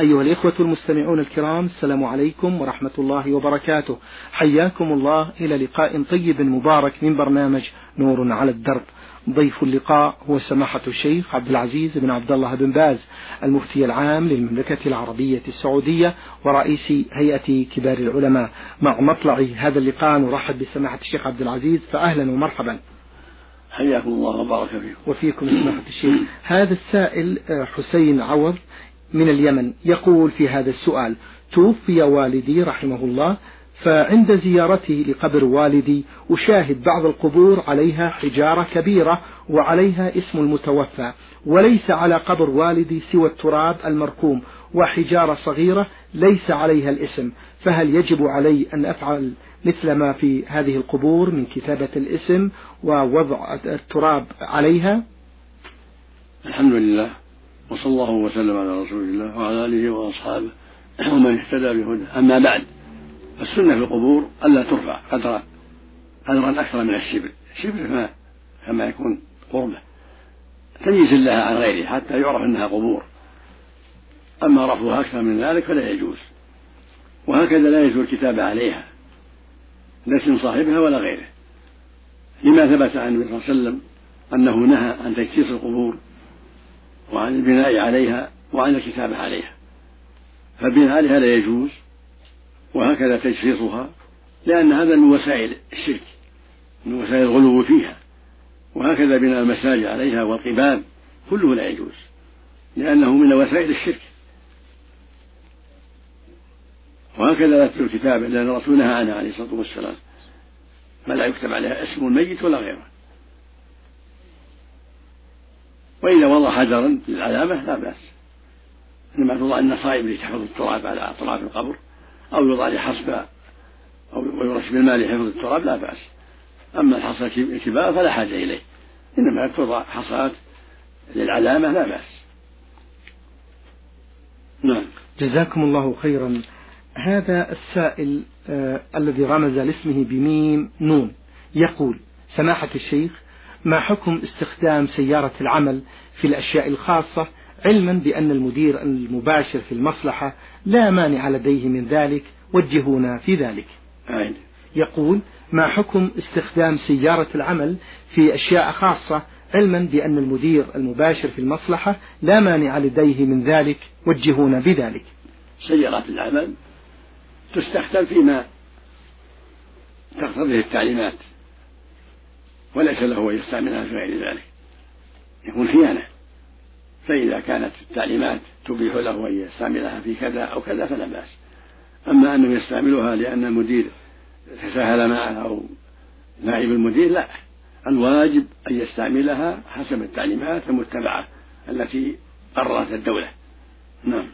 أيها الإخوة المستمعون الكرام السلام عليكم ورحمة الله وبركاته. حياكم الله إلى لقاء طيب مبارك من برنامج نور على الدرب. ضيف اللقاء هو سماحة الشيخ عبد العزيز بن عبد الله بن باز المفتي العام للمملكة العربية السعودية ورئيس هيئة كبار العلماء. مع مطلع هذا اللقاء نرحب بسماحة الشيخ عبد العزيز فأهلا ومرحبا. حياكم الله وبارك فيكم. وفيكم سماحة الشيخ. هذا السائل آه، حسين عوض من اليمن يقول في هذا السؤال توفي والدي رحمه الله فعند زيارتي لقبر والدي أشاهد بعض القبور عليها حجارة كبيرة وعليها اسم المتوفى وليس على قبر والدي سوى التراب المركوم وحجارة صغيرة ليس عليها الاسم فهل يجب علي أن أفعل مثل ما في هذه القبور من كتابة الاسم ووضع التراب عليها؟ الحمد لله. وصلى الله وسلم على رسول الله وعلى آله وأصحابه ومن اهتدى بهداه. أما بعد السنة في القبور ألا ترفع قدر قدرا أكثر من الشبر. الشبر ما كما يكون قربة. تمييز لها عن غيرها حتى يعرف أنها قبور. أما رفعها أكثر من ذلك فلا يجوز. وهكذا لا يجوز الكتابة عليها. لا اسم صاحبها ولا غيره. لما ثبت عن النبي صلى الله عليه وسلم أنه نهى عن تجسيس القبور وعن البناء عليها وعن الكتابة عليها. فالبناء عليها لا يجوز وهكذا تجسيسها لأن هذا من وسائل الشرك من وسائل الغلو فيها. وهكذا بناء المساجد عليها والقباب كله لا يجوز لأنه من وسائل الشرك. وهكذا لا تتلو الكتابة لأن الرسول نهى عنها عليه الصلاة والسلام. فلا يكتب عليها اسم الميت ولا غيره. وإذا وضع حجرا للعلامة لا بأس. إنما توضع النصائب لتحفظ التراب على أطراف القبر أو يوضع لحصب أو ويرش بالماء لحفظ التراب لا بأس. أما الحصى الكبار فلا حاجة إليه. إنما توضع حصات للعلامة لا بأس. نعم. جزاكم الله خيرا. هذا السائل آه الذي رمز لاسمه بميم نون يقول سماحة الشيخ ما حكم استخدام سيارة العمل في الأشياء الخاصة علما بأن المدير المباشر في المصلحة لا مانع لديه من ذلك؟ وجهونا في ذلك. يقول ما حكم استخدام سيارة العمل في أشياء خاصة علما بأن المدير المباشر في المصلحة لا مانع لديه من ذلك؟ وجهونا بذلك. سيارات العمل تستخدم فيما تقتضيه التعليمات. وليس له أن يستعملها في غير ذلك. يكون خيانة. فإذا كانت التعليمات تبيح له أن يستعملها في كذا أو كذا فلا بأس. أما أنه يستعملها لأن المدير تساهل معه أو نائب المدير لا. الواجب أن يستعملها حسب التعليمات المتبعة التي قررت الدولة. نعم.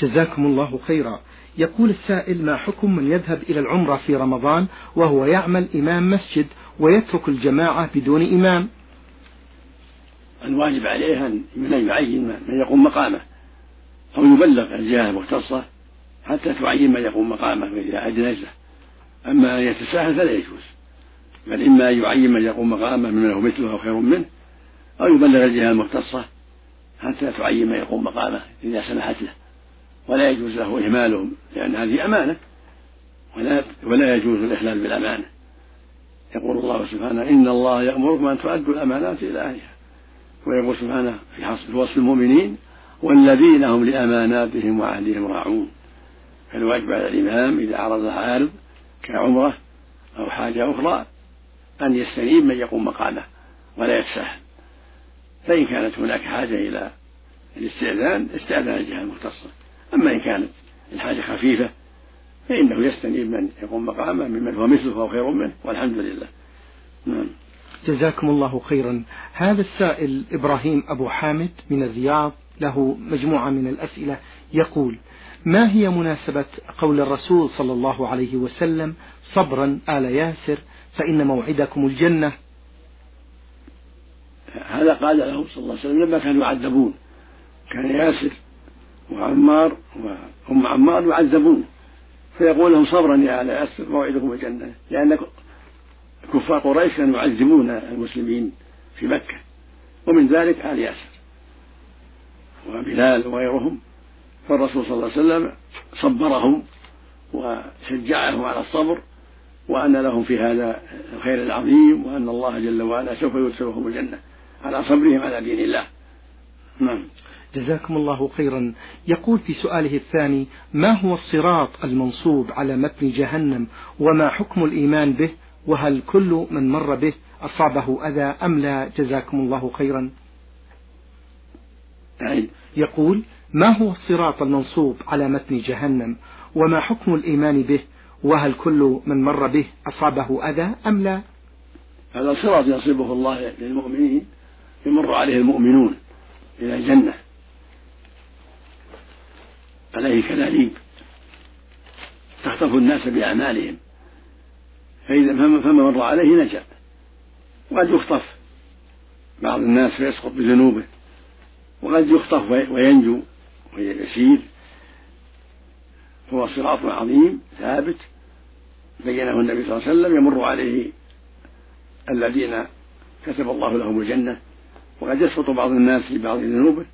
جزاكم الله خيرا. يقول السائل ما حكم من يذهب إلى العمرة في رمضان وهو يعمل إمام مسجد ويترك الجماعة بدون إمام؟ الواجب عليه أن يعين من يقوم مقامه أو يبلغ الجهة المختصة حتى تعين من يقوم مقامه إذا أدنى أما أن يتساهل فلا يجوز. بل إما أن يعين من يقوم مقامه ممن هو مثله أو خير منه أو يبلغ الجهة المختصة حتى تعين من يقوم مقامه إذا سمحت له. ولا يجوز له إهمالهم لأن هذه أمانة. ولا ولا يجوز الإخلال بالأمانة. يقول الله سبحانه إن الله يأمركم أن تؤدوا الأمانات إلى أهلها. ويقول سبحانه في وصف المؤمنين والذين هم لأماناتهم وعهدهم راعون. فالواجب على الإمام إذا عرض عارض كعمرة أو حاجة أخرى أن يستنيب من يقوم مقامه ولا يتساهل. فإن كانت هناك حاجة إلى الاستئذان استأذن الجهة المختصة. أما إن كانت الحاجة خفيفة فإنه يستنيب من يقوم مقامه ممن هو مثله أو خير منه والحمد لله. نعم. جزاكم الله خيرا. هذا السائل إبراهيم أبو حامد من الرياض له مجموعة من الأسئلة يقول ما هي مناسبة قول الرسول صلى الله عليه وسلم صبرا آل ياسر فإن موعدكم الجنة؟ هذا قال له صلى الله عليه وسلم لما كانوا يعذبون. كان ياسر وعمار وأم عمار يعذبون. فيقول لهم صبرا يا آل ياسر موعدكم الجنة لأن كفار قريش كانوا يعذبون المسلمين في مكة. ومن ذلك آل ياسر وبلال وغيرهم. فالرسول صلى الله عليه وسلم صبرهم وشجعهم على الصبر وأن لهم في هذا الخير العظيم وأن الله جل وعلا سوف يدخلهم الجنة على صبرهم على دين الله. نعم. جزاكم الله خيرا. يقول في سؤاله الثاني ما هو الصراط المنصوب على متن جهنم؟ وما حكم الإيمان به؟ وهل كل من مر به أصابه أذى أم لا؟ جزاكم الله خيرا. يقول ما هو الصراط المنصوب على متن جهنم؟ وما حكم الإيمان به؟ وهل كل من مر به أصابه أذى أم لا؟ هذا الصراط يصيبه الله للمؤمنين يمر عليه المؤمنون إلى الجنة. عليه كلاليب تخطف الناس بأعمالهم. فإذا فمن مر عليه نجا. وقد يخطف. بعض الناس فيسقط بذنوبه. وقد يخطف وينجو ويسير. هو صراط عظيم ثابت. بينه النبي صلى الله عليه وسلم يمر عليه الذين كتب الله لهم الجنة. وقد يسقط بعض الناس في بعض ذنوبه.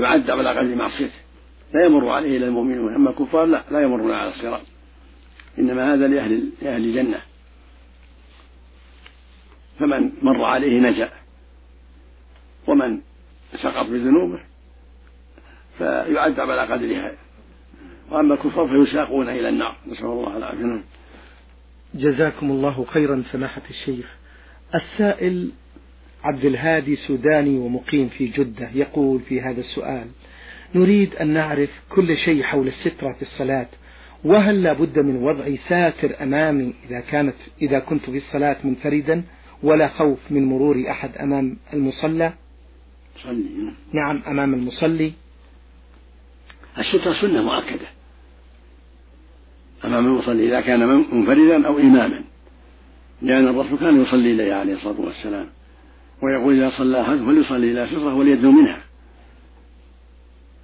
ويعذب على قدر معصيته. لا يمر عليه إلا المؤمنون. أما الكفار لا لا يمرون على الصراط. إنما هذا لأهل لأهل الجنة. فمن مر عليه نجا. ومن سقط بذنوبه فيعذب على قدرها وأما الكفار فيساقون إلى النار. نسأل الله العافية. جزاكم الله خيرا سماحة الشيخ. السائل عبد الهادي سوداني ومقيم في جدة يقول في هذا السؤال نريد أن نعرف كل شيء حول السترة في الصلاة وهل لا بد من وضع ساتر أمامي إذا كانت إذا كنت في الصلاة منفردا ولا خوف من مرور أحد أمام المصلى؟ صلي. نعم أمام المصلي. السترة سنة مؤكدة. أمام المصلي إذا كان منفردا أو إماما. لأن الرسول كان يصلي إليه عليه الصلاة والسلام. ويقول إذا صلى أحد فليصلي إلى سترة وليدنو منها.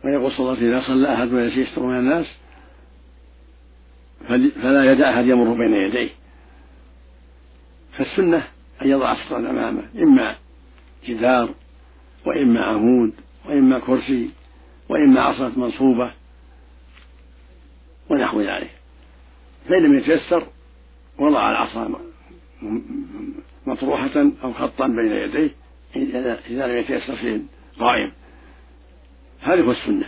ويقول صلى إذا صلى أحد وليس يستر من الناس فلا يدع أحد يمر بين يديه. فالسنة أن يضع سترا أمامه إما جدار وإما عمود وإما كرسي وإما عصا منصوبة ونحو ذلك. فإن لم يتيسر وضع العصا مطروحة أو خطا بين يديه إذا لم يتيسر شيء قائم هذه هو السنة.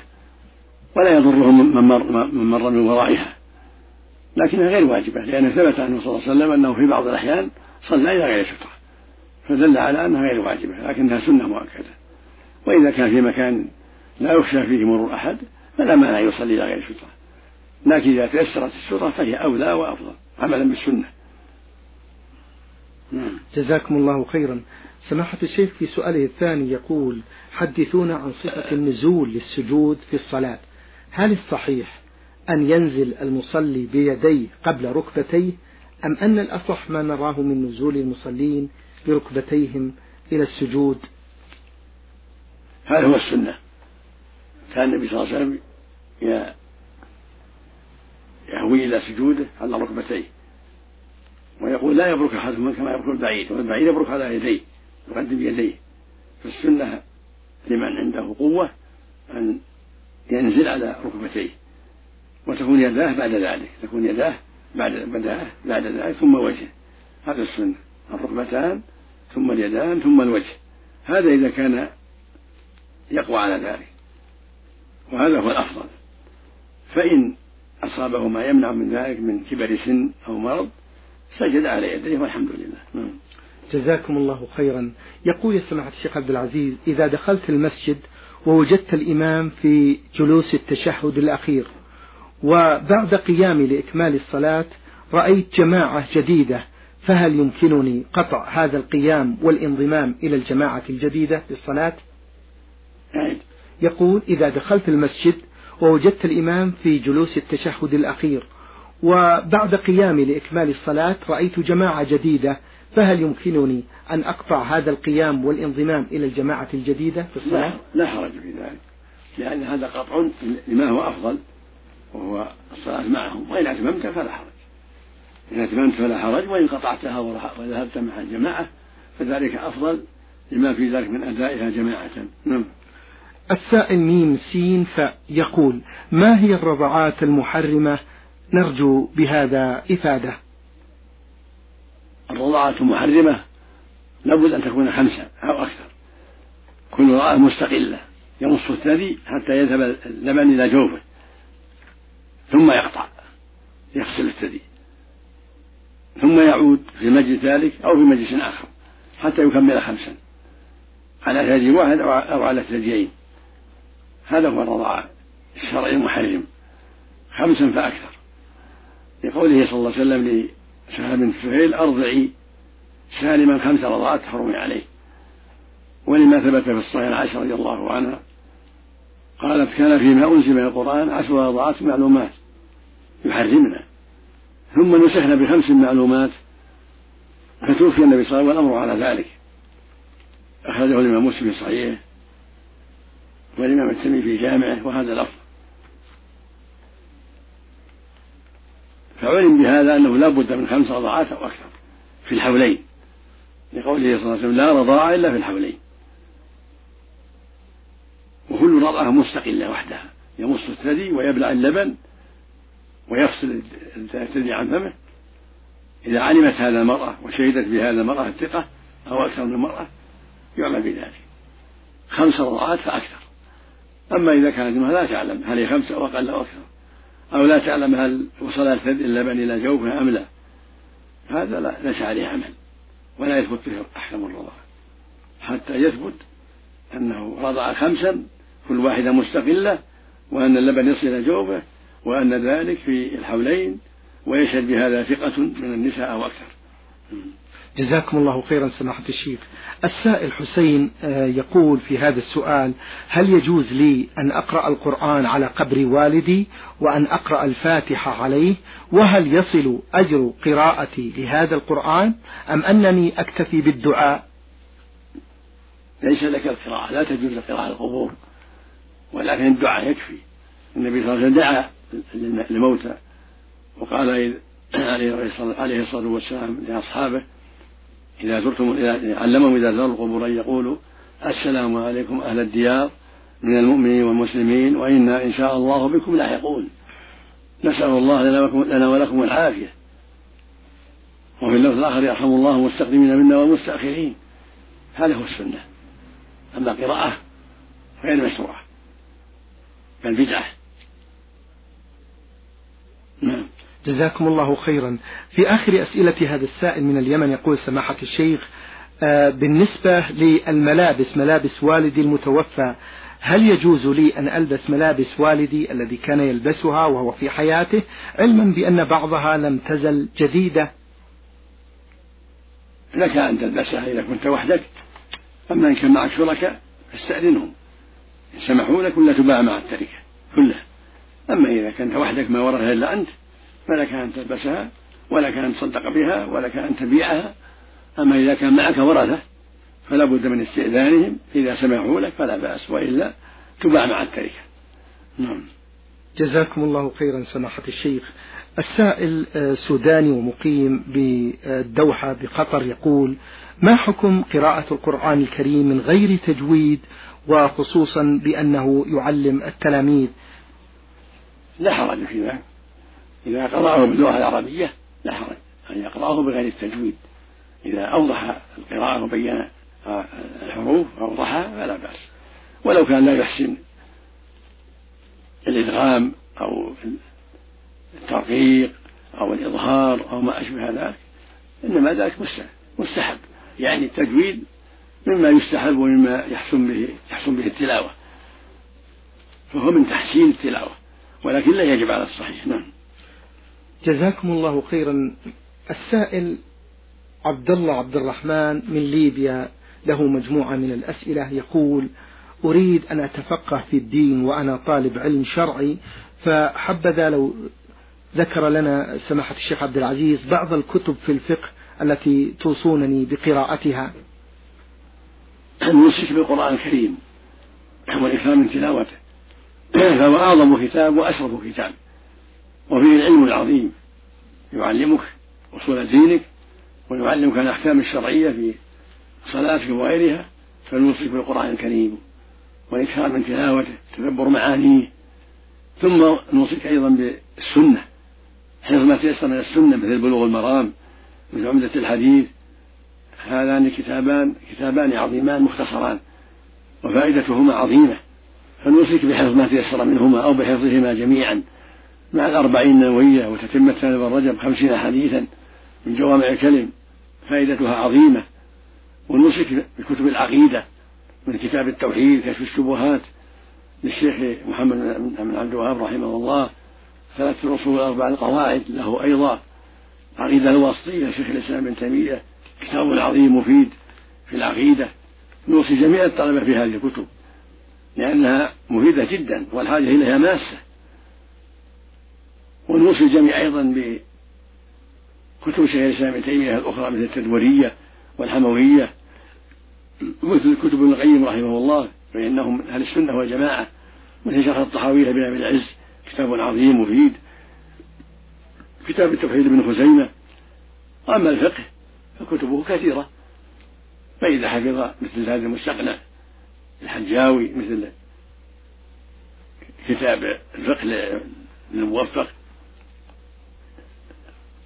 ولا يضره من مر, من مر من ورائها. لكنها غير واجبة لأن ثبت عنه صلى الله عليه وسلم أنه في بعض الأحيان صلى إلى غير سترة فدل على أنها غير واجبة لكنها سنة مؤكدة. وإذا كان في مكان لا يخشى فيه مرور أحد فلا مانع يصلي إلى غير سترة لكن إذا تيسرت السترة فهي أولى وأفضل عملا بالسنة. نعم. جزاكم الله خيرا. سماحة الشيخ في سؤاله الثاني يقول حدثونا عن صفة النزول للسجود في الصلاة. هل الصحيح أن ينزل المصلي بيديه قبل ركبتيه أم أن الأصح ما نراه من نزول المصلين بركبتيهم إلى السجود؟ هذا هو السنة. كان النبي صلى الله عليه وسلم يهوي إلى سجوده على ركبتيه. ويقول لا يبرك أحدهم كما يبرك البعيد والبعيد يبرك على يديه يقدم يديه. فالسنة لمن عنده قوة أن ينزل على ركبتيه وتكون يداه بعد ذلك تكون يداه بعد بداه بعد ذلك ثم وجهه. هذا السنة. الركبتان ثم اليدان ثم الوجه. هذا إذا كان يقوى على ذلك. وهذا هو الأفضل. فإن أصابه ما يمنع من ذلك من كبر سن أو مرض سجد على يديه والحمد لله نعم. جزاكم الله خيرا يقول يا سماحة الشيخ عبد العزيز إذا دخلت المسجد ووجدت الإمام في جلوس التشهد الأخير وبعد قيامي لإكمال الصلاة رأيت جماعة جديدة فهل يمكنني قطع هذا القيام والانضمام إلى الجماعة الجديدة للصلاة. يقول إذا دخلت المسجد ووجدت الإمام في جلوس التشهد الأخير وبعد قيامي لإكمال الصلاة رأيت جماعة جديدة فهل يمكنني أن أقطع هذا القيام والانضمام إلى الجماعة الجديدة في الصلاة؟ لا, لا حرج في ذلك لأن هذا قطع لما هو أفضل وهو الصلاة معهم وإن أتممت فلا حرج. إن أتممت فلا حرج وإن قطعتها وذهبت مع الجماعة فذلك أفضل لما في ذلك من أدائها جماعة. نعم. السائل ميم سين فيقول ما هي الرضعات المحرمة نرجو بهذا إفادة. الرضعات المحرمة لابد أن تكون خمسة أو أكثر. كل رضاعة مستقلة يمص الثدي حتى يذهب اللبن إلى جوفه ثم يقطع يغسل الثدي ثم يعود في مجلس ذلك أو في مجلس آخر حتى يكمل خمسا على ثدي واحد أو على ثديين. هذا هو الرضاعة الشرعي المحرم خمسا فأكثر. لقوله صلى الله عليه وسلم لسهل بن سهيل أرضعي سالما خمس رضاعات تحرمي عليه. ولما ثبت في الصحيح عائشة رضي الله عنها قالت كان فيما أنزل من القرآن عشر رضاعات معلومات يحرمنا ثم نسخنا بخمس معلومات فتوفي النبي صلى الله عليه وسلم والأمر على ذلك. أخرجه الإمام مسلم في صحيحه والإمام التميمي في جامعه وهذا لفظ. فعلم بهذا أنه لا بد من خمس رضاعات أو أكثر في الحولين. لقوله صلى الله عليه وسلم لا رضاعة إلا في الحولين. وكل رضعة مستقلة وحدها. يمص الثدي ويبلع اللبن ويفصل الثدي عن فمه. إذا علمت هذا المرأة وشهدت بهذا المرأة الثقة أو أكثر من مرأة يعمل بذلك. خمس رضعات فأكثر. أما إذا كانت المرأة لا تعلم هل هي خمسة أو أقل أو أكثر. أو لا تعلم هل وصل اللبن إلى جوفها أم لا. هذا لا ليس عليه عمل ولا يثبت به أحكام الرضاعة. حتى يثبت أنه رضع خمسا كل واحدة مستقلة وأن اللبن يصل إلى جوفه وأن ذلك في الحولين ويشهد بهذا ثقة من النساء أو أكثر. جزاكم الله خيرا سماحة الشيخ. السائل حسين آه، يقول في هذا السؤال هل يجوز لي أن أقرأ القرآن على قبر والدي وأن أقرأ الفاتحة عليه؟ وهل يصل أجر قراءتي لهذا القرآن أم أنني أكتفي بالدعاء؟ ليس لك القراءة لا تجوز القراءة على القبور ولكن الدعاء يكفي. النبي صلى الله عليه وسلم دعا للموتى وقال عليه الصلاة والسلام لأصحابه إذا زرتم إذا علمهم إذا زاروا القبور أن يقولوا السلام عليكم أهل الديار من المؤمنين والمسلمين وإنا إن شاء الله بكم لاحقون. نسأل الله لنا ولكم العافية. وفي اللفظ الآخر يرحم الله المستقدمين منا والمستأخرين. هذا هو السنة. أما قراءة غير مشروعة. بل بدعة نعم جزاكم الله خيرا. في آخر أسئلة هذا السائل من اليمن يقول سماحة الشيخ آه، بالنسبة للملابس ملابس والدي المتوفى هل يجوز لي أن ألبس ملابس والدي الذي كان يلبسها وهو في حياته؟ علما بأن بعضها لم تزل جديدة. لك أن تلبسها إذا كنت وحدك أما إن كان معك شركاء فاستأذنهم. إن سمحوا لك ولا تباع مع التركة كلها. أما إذا كنت وحدك ما ورثها إلا أنت فلك أن تلبسها ولك أن تصدق بها ولك أن تبيعها. أما إذا كان معك ورثة فلا بد من استئذانهم. إذا سمحوا لك فلا بأس وإلا تباع مع التركة. نعم. جزاكم الله خيرا سماحة الشيخ. السائل آه، سوداني ومقيم بالدوحة بقطر يقول ما حكم قراءة القرآن الكريم من غير تجويد وخصوصا بأنه يعلم التلاميذ؟ لا حرج في ذلك. إذا قرأه باللغة العربية لا حرج أن يقرأه بغير التجويد. إذا أوضح القراءة وبين الحروف أوضحها فلا بأس. ولو كان لا يحسن الإدغام أو الترقيق أو الإظهار أو ما أشبه ذلك إنما ذلك مستحب يعني التجويد مما يستحب ومما يحسن به تحسن به التلاوة فهو من تحسين التلاوة ولكن لا يجب على الصحيح. نعم. جزاكم الله خيرا. السائل عبد الله عبد الرحمن من ليبيا له مجموعة من الأسئلة يقول أريد أن أتفقه في الدين وأنا طالب علم شرعي فحبذا لو ذكر لنا سماحة الشيخ عبد العزيز بعض الكتب في الفقه التي توصونني بقراءتها. المسك بالقرآن الكريم والإكثار من تلاوته فهو أعظم كتاب وأشرف كتاب. وفيه العلم العظيم. يعلمك أصول دينك ويعلمك الأحكام الشرعية في صلاتك وغيرها فلنوصيك بالقرآن الكريم والإكثار من تلاوته تدبر معانيه. ثم نوصيك أيضا بالسنة. حفظ ما تيسر من السنة مثل بلوغ المرام مثل عمدة الحديث هذان كتابان كتابان عظيمان مختصران وفائدتهما عظيمة. فنوصيك بحفظ ما تيسر منهما أو بحفظهما جميعا. مع الأربعين النووية وتتمة سالب الرجب خمسين حديثا من جوامع الكلم فائدتها عظيمة. ونوصيك بكتب العقيدة من كتاب التوحيد كشف الشبهات للشيخ محمد بن عبد الوهاب رحمه الله. ثلاث الأصول الأربع القواعد له أيضا. عقيدة الواسطية شيخ الإسلام ابن تيمية كتاب عظيم مفيد في العقيدة. نوصي جميع الطلبة في هذه الكتب لأنها مفيدة جدا والحاجة إليها ماسة. ونوصي الجميع أيضا بكتب شيخ الإسلام ابن تيمية الأخرى مثل التدورية والحموية مثل كتب ابن القيم رحمه الله فإنهم أهل السنة والجماعة مثل شرح الطحاوية بن أبي العز كتاب عظيم مفيد كتاب التوحيد ابن خزيمة. وأما الفقه فكتبه كثيرة فإذا حفظ مثل هذا المستقنع الحجاوي مثل كتاب الفقه للموفق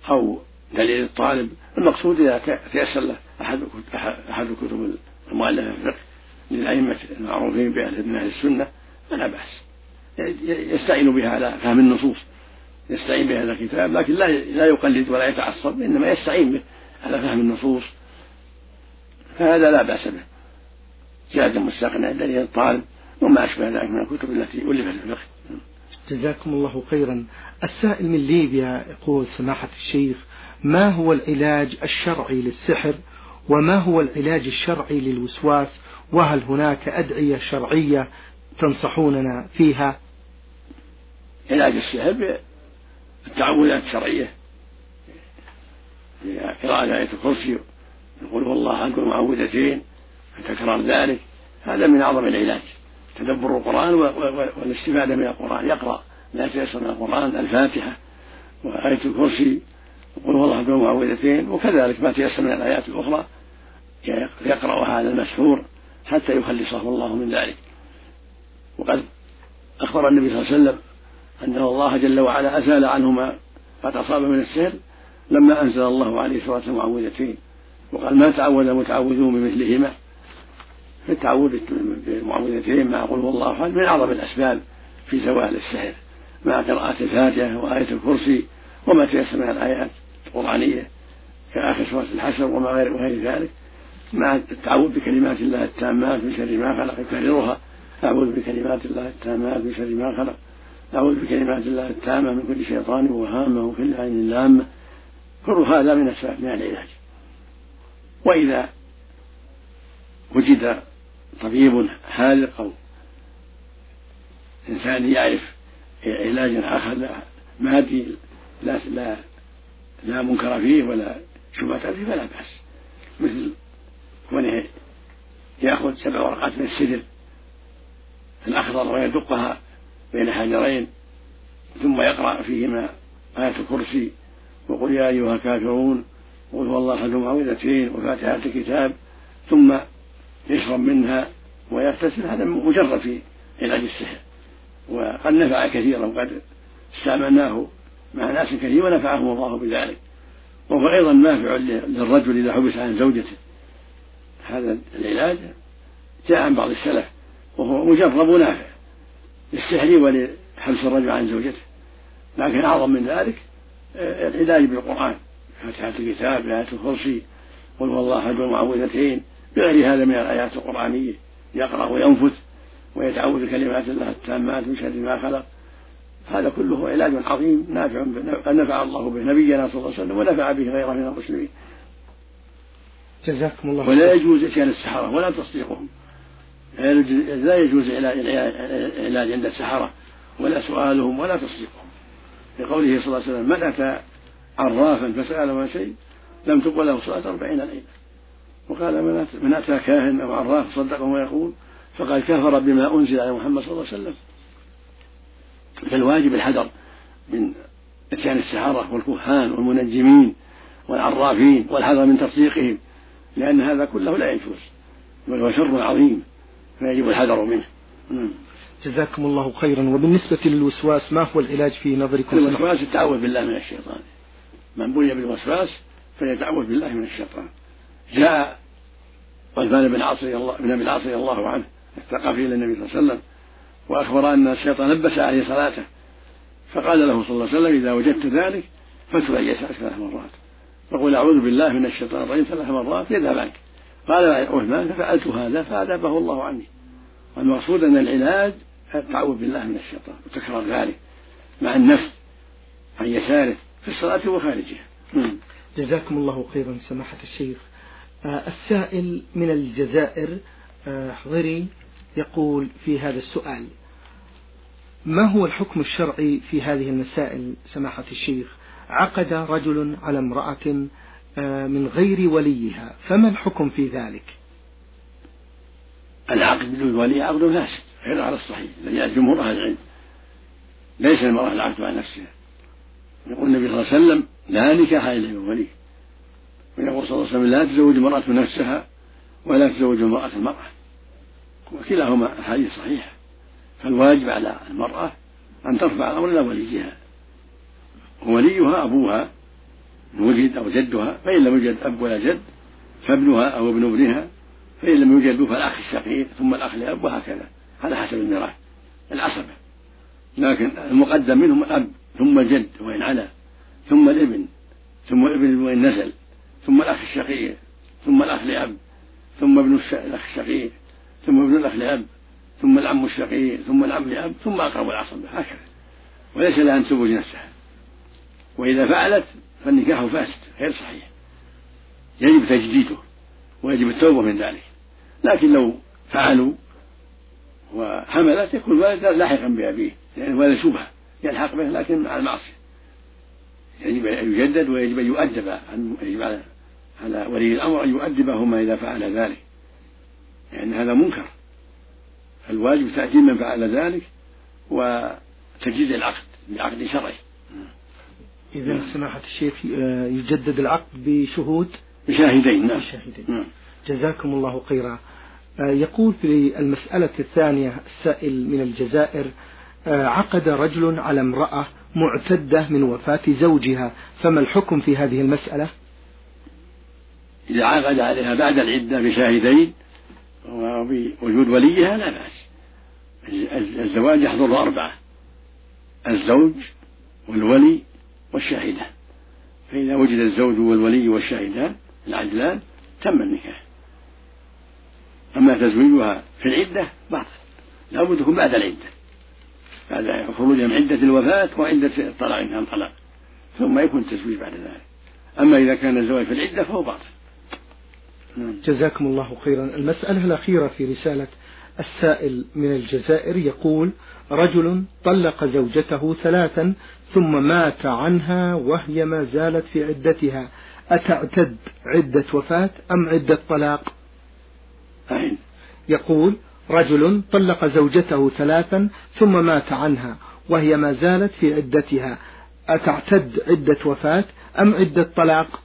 أو دليل الطالب المقصود إذا تيسر له أحد أحد الكتب المؤلفة في الفقه للأئمة المعروفين بأهل من أهل السنة فلا بأس. يستعين بها على فهم النصوص يستعين بهذا الكتاب لكن لا لا يقلد ولا يتعصب إنما يستعين به على فهم النصوص. فهذا لا بأس به. زاد مستقنع دليل الطالب وما أشبه ذلك من الكتب التي ألفت في الفقه. جزاكم الله خيرا. السائل من ليبيا يقول سماحة الشيخ ما هو العلاج الشرعي للسحر؟ وما هو العلاج الشرعي للوسواس؟ وهل هناك أدعية شرعية تنصحوننا فيها؟ علاج السحر التعوذات الشرعية. قراءة آية الكرسي يقول والله أحد معوذتين فتكرار ذلك. هذا من أعظم العلاج. تدبر القرآن والاستفادة من القرآن يقرأ. ما تيسر من القرآن الفاتحة وآية الكرسي يقول والله أحد معوذتين وكذلك ما تيسر من الآيات الأخرى يقرأها على المسحور حتى يخلصه الله من ذلك. وقد أخبر النبي صلى الله عليه وسلم أن الله جل وعلا أزال عنه ما قد أصاب من السحر لما أنزل الله عليه سورة المعوذتين وقال ما تعوذ المتعوذون بمثلهما. في التعوذ بالمعوذتين مع قل هو الله أحد من أعظم الأسباب في زوال السحر مع قراءة الفاتحة وآية الكرسي وما تيسر من الآيات القرآنية كآخر سورة الحشر وما غير وغير ذلك مع التعوذ بكلمات الله التامات من شر ما خلق يكررها أعوذ بكلمات الله التامات من شر ما خلق أعوذ بكلمات الله التامة من كل شيطان وهامة وكل عين لامة كل هذا من أسباب من العلاج وإذا وجد طبيب حاذق أو إنسان يعرف علاجا آخر لا مادي لا لا لا منكر فيه ولا شبهة فيه فلا بأس. مثل كونه يأخذ سبع ورقات من السدر. الأخضر ويدقها بين حجرين ثم يقرأ فيهما آية الكرسي وقل يا أيها الكافرون وقل هو الله أحد معوذتين وفاتحة الكتاب ثم يشرب منها ويغتسل هذا مجرد في علاج السحر. وقد نفع كثيرا وقد استعملناه مع ناس كثير ونفعهم الله بذلك. وهو أيضا نافع للرجل إذا حبس عن زوجته. هذا العلاج جاء عن بعض السلف وهو مجرب نافع للسحر ولحبس الرجل عن زوجته. لكن أعظم من ذلك آه، العلاج بالقرآن. فاتحة الكتاب آية الكرسي قل هو الله أحد المعوذتين بغير هذا من الآيات القرآنية. يقرأ وينفث ويتعوذ بكلمات الله التامات من شر ما خلق. هذا كله علاج عظيم نافع نفع الله به نبينا صلى الله عليه وسلم ونفع به غيره من المسلمين. جزاكم الله ولا يجوز إتيان السحرة ولا تصديقهم. لا يجوز علاج عند السحرة ولا سؤالهم ولا تصديقهم. لقوله صلى الله عليه وسلم من أتى عرافا فسأله عن شيء لم تقبل له صلاة أربعين ليلة. وقال من أتى كاهن أو عراف صدقه ويقول فقد كفر بما أنزل على محمد صلى الله عليه وسلم. فالواجب الحذر من إتيان السحرة والكهان والمنجمين والعرافين والحذر من تصديقهم لأن هذا كله لا يجوز بل هو شر عظيم فيجب الحذر منه. نعم. جزاكم الله خيرا. وبالنسبة للوسواس ما هو العلاج في نظركم؟ الوسواس التعوذ بالله من الشيطان. من بني بالوسواس فليتعوذ بالله من الشيطان. جاء عثمان بن عاص بن أبي العاص رضي الله عنه الثقفي إلى النبي صلى الله عليه وسلم وأخبر أن الشيطان لبس عليه صلاته. فقال له صلى الله عليه وسلم إذا وجدت ذلك فتبع يسارك ثلاث مرات. وقل أعوذ بالله من الشيطان الرجيم ثلاث مرات يذهب عنك. قال عثمان ففعلت هذا فاذابه الله عني. والمقصود أن العلاج التعوذ بالله من الشيطان وتكرار ذلك مع النفس عن يساره في الصلاة وخارجها. جزاكم الله خيرا سماحة الشيخ. السائل من الجزائر آه، حضري يقول في هذا السؤال ما هو الحكم الشرعي في هذه المسائل؟ سماحة الشيخ عقد رجل على امرأة آه، من غير وليها فما الحكم في ذلك؟ العقد بدون ولي عقد فاسد غير على الصحيح الذي جمهور أهل العلم. ليس المرأة العقد على نفسها. يقول النبي صلى الله عليه وسلم لا نكاح إلا بولي. ويقول صلى الله عليه وسلم لا تزوج المرأة نفسها ولا تزوج المرأة المرأة. وكلاهما أحاديث صحيحة فالواجب على المرأة أن ترفع الأمر إلى وليها. ووليها أبوها إن وجد أو جدها فإن لم يوجد أب ولا جد فابنها أو ابن ابنها فإن لم يوجد فالأخ الشقيق ثم الأخ لأب وهكذا. على حسب الميراث العصبة لكن المقدم منهم الأب ثم الجد وإن علا ثم الابن ثم الابن وإن نزل. ثم الأخ الشقيق ثم الأخ لأب ثم ابن الأخ الشقيق ثم ابن الأخ لأب ثم العم الشقيق ثم العم لأب ثم أقرب العصبة هكذا. وليس لها أن تزوج نفسها. وإذا فعلت فالنكاح فاسد غير صحيح. يجب تجديده ويجب التوبة من ذلك. لكن لو فعلوا وحملت يكون الولد لاحقا بأبيه لأن الولد شبهة يلحق به لكن مع المعصية. يجب أن يجدد ويجب أن يؤدب يجب على على ولي الأمر أن يؤدبهما إذا فعل ذلك لأن هذا منكر. فالواجب تأديب من فعل ذلك وتجديد العقد بعقد شرعي. إذا سماحة الشيخ آه، يجدد العقد بشهود؟ بشاهدين نعم. بشاهدين. نعم. جزاكم الله خيرا. آه، يقول في المسألة الثانية السائل من الجزائر آه، عقد رجل على امرأة معتدة من وفاة زوجها فما الحكم في هذه المسألة؟ إذا عقد عليها بعد العدة بشاهدين وبوجود وليها لا بأس. الزواج يحضر أربعة. الزوج والولي والشاهدة. فإذا وجد الزوج والولي والشاهدان العدلان تم النكاح. أما تزويجها في العدة باطل. لابد تكون بعد العدة. بعد خروجها من عدة الوفاة وعدة الطلاق إن كان طلاق ثم يكون التزويج بعد ذلك. أما إذا كان الزواج في العدة فهو باطل. جزاكم الله خيرا. المسألة الأخيرة في رسالة السائل من الجزائر يقول رجل طلق زوجته ثلاثا ثم مات عنها وهي ما زالت في عدتها. أتعتد عدة وفاة أم عدة طلاق؟ يقول رجل طلق زوجته ثلاثا ثم مات عنها وهي ما زالت في عدتها. أتعتد عدة وفاة أم عدة طلاق؟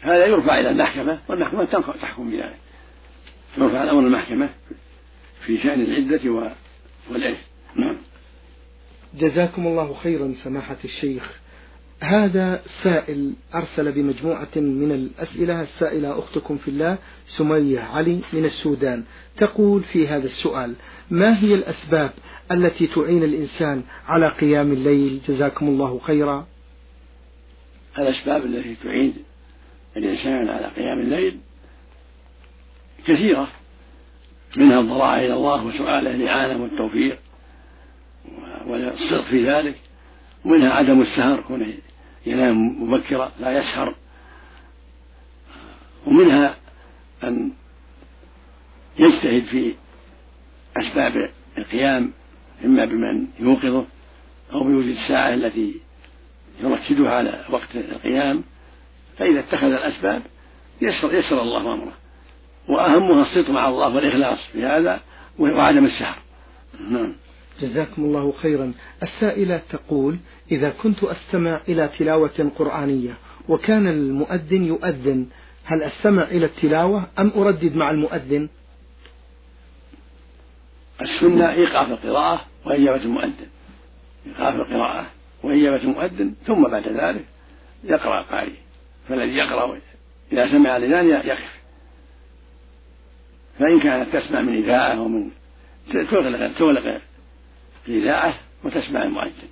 هذا يرفع إلى المحكمة والمحكمة تحكم بذلك. يرفع الأمر المحكمة في شأن العدة والإرث نعم. جزاكم الله خيرا سماحة الشيخ. هذا سائل أرسل بمجموعة من الأسئلة. السائلة أختكم في الله سمية علي من السودان. تقول في هذا السؤال ما هي الأسباب التي تعين الإنسان على قيام الليل؟ جزاكم الله خيرا. الأسباب التي تعين الإنسان على قيام الليل كثيرة منها الضراعة إلى الله وسؤاله الإعانة والتوفيق والصدق في ذلك ومنها عدم السهر كونه ينام مبكرا لا يسهر ومنها أن يجتهد في أسباب القيام إما بمن يوقظه أو بوجود الساعة التي يرشدها على وقت القيام. فإذا اتخذ الأسباب يسر, يسر الله أمره. وأهمها الصدق مع الله والإخلاص في هذا وعدم السهر. نعم. جزاكم الله خيرا. السائلة تقول إذا كنت أستمع إلى تلاوة قرآنية وكان المؤذن يؤذن هل أستمع إلى التلاوة أم أردد مع المؤذن؟ السنة إيقاف القراءة وإجابة المؤذن. إيقاف القراءة وإجابة المؤذن ثم بعد ذلك يقرأ القارئ فالذي يقرأ إذا سمع الأذان يقف. فإن كانت تسمع من إذاعة ومن تغلق تغلق الإذاعة وتسمع المؤذن.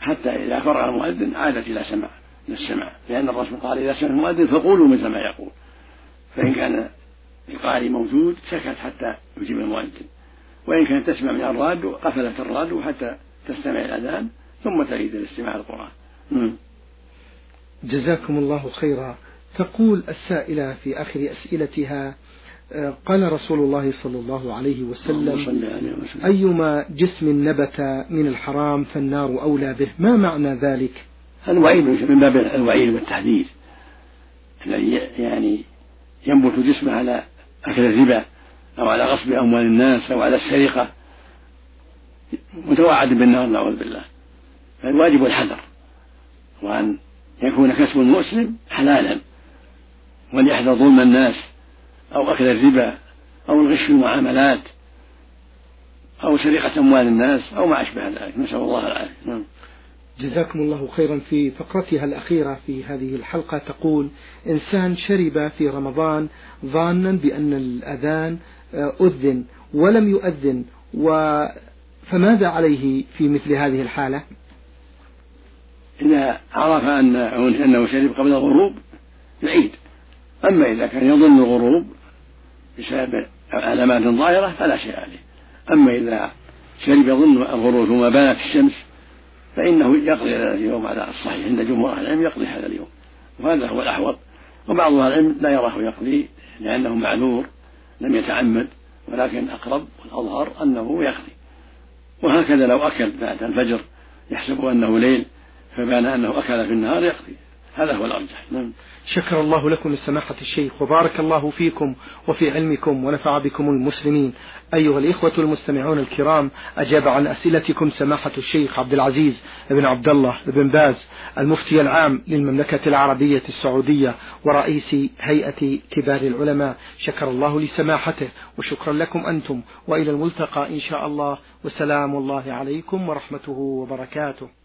حتى إذا فرغ المؤذن عادت إلى سمع إلى السمع لأن الرسول قال إذا سمع المؤذن فقولوا مثل ما يقول. فإن كان القارئ موجود سكت حتى يجيب المؤذن. وإن كانت تسمع من الراديو قفلت الراديو حتى تستمع الأذان ثم تعيد الاستماع القرآن جزاكم الله خيرا. تقول السائلة في آخر أسئلتها آه، قال رسول الله صلى الله عليه وسلم أيما جسم نبت من الحرام فالنار أولى به. ما معنى ذلك؟ الوعيد من باب الوعيد والتحذير. الذي يعني ينبت جسمه على أكل الربا أو على غصب أموال الناس أو على السرقة. متوعد بالنار نعوذ بالله. فالواجب الحذر. وأن يكون كسب المسلم حلالا وليحذر ظلم الناس أو أكل الربا أو الغش في المعاملات أو سرقة أموال الناس أو ما أشبه ذلك. نسأل الله العافية. نعم. جزاكم الله خيرا في فقرتها الأخيرة في هذه الحلقة تقول إنسان شرب في رمضان ظانا بأن الأذان آه، أذن ولم يؤذن و فماذا عليه في مثل هذه الحالة؟ إذا عرف أن أنه شرب قبل الغروب يعيد. أما إذا كان يظن الغروب بسبب علامات ظاهرة فلا شيء عليه. أما إذا شرب يظن الغروب ثم بانت الشمس فإنه يقضي هذا اليوم على الصحيح. عند جمهور أهل العلم يقضي هذا اليوم. وهذا هو الأحوط. وبعض أهل العلم لا يراه يقضي لأنه معذور لم يتعمد ولكن أقرب والأظهر أنه يقضي. وهكذا لو أكل بعد الفجر يحسب أنه ليل فبان أنه أكل في النهار يقضي. هذا هو الأرجح. نعم. شكر الله لكم سماحة الشيخ وبارك الله فيكم وفي علمكم ونفع بكم المسلمين. أيها الإخوة المستمعون الكرام أجاب عن أسئلتكم سماحة الشيخ عبد العزيز بن عبد الله بن باز المفتي العام للمملكة العربية السعودية ورئيس هيئة كبار العلماء. شكر الله لسماحته وشكرا لكم أنتم. وإلى الملتقى إن شاء الله. وسلام الله عليكم ورحمته وبركاته.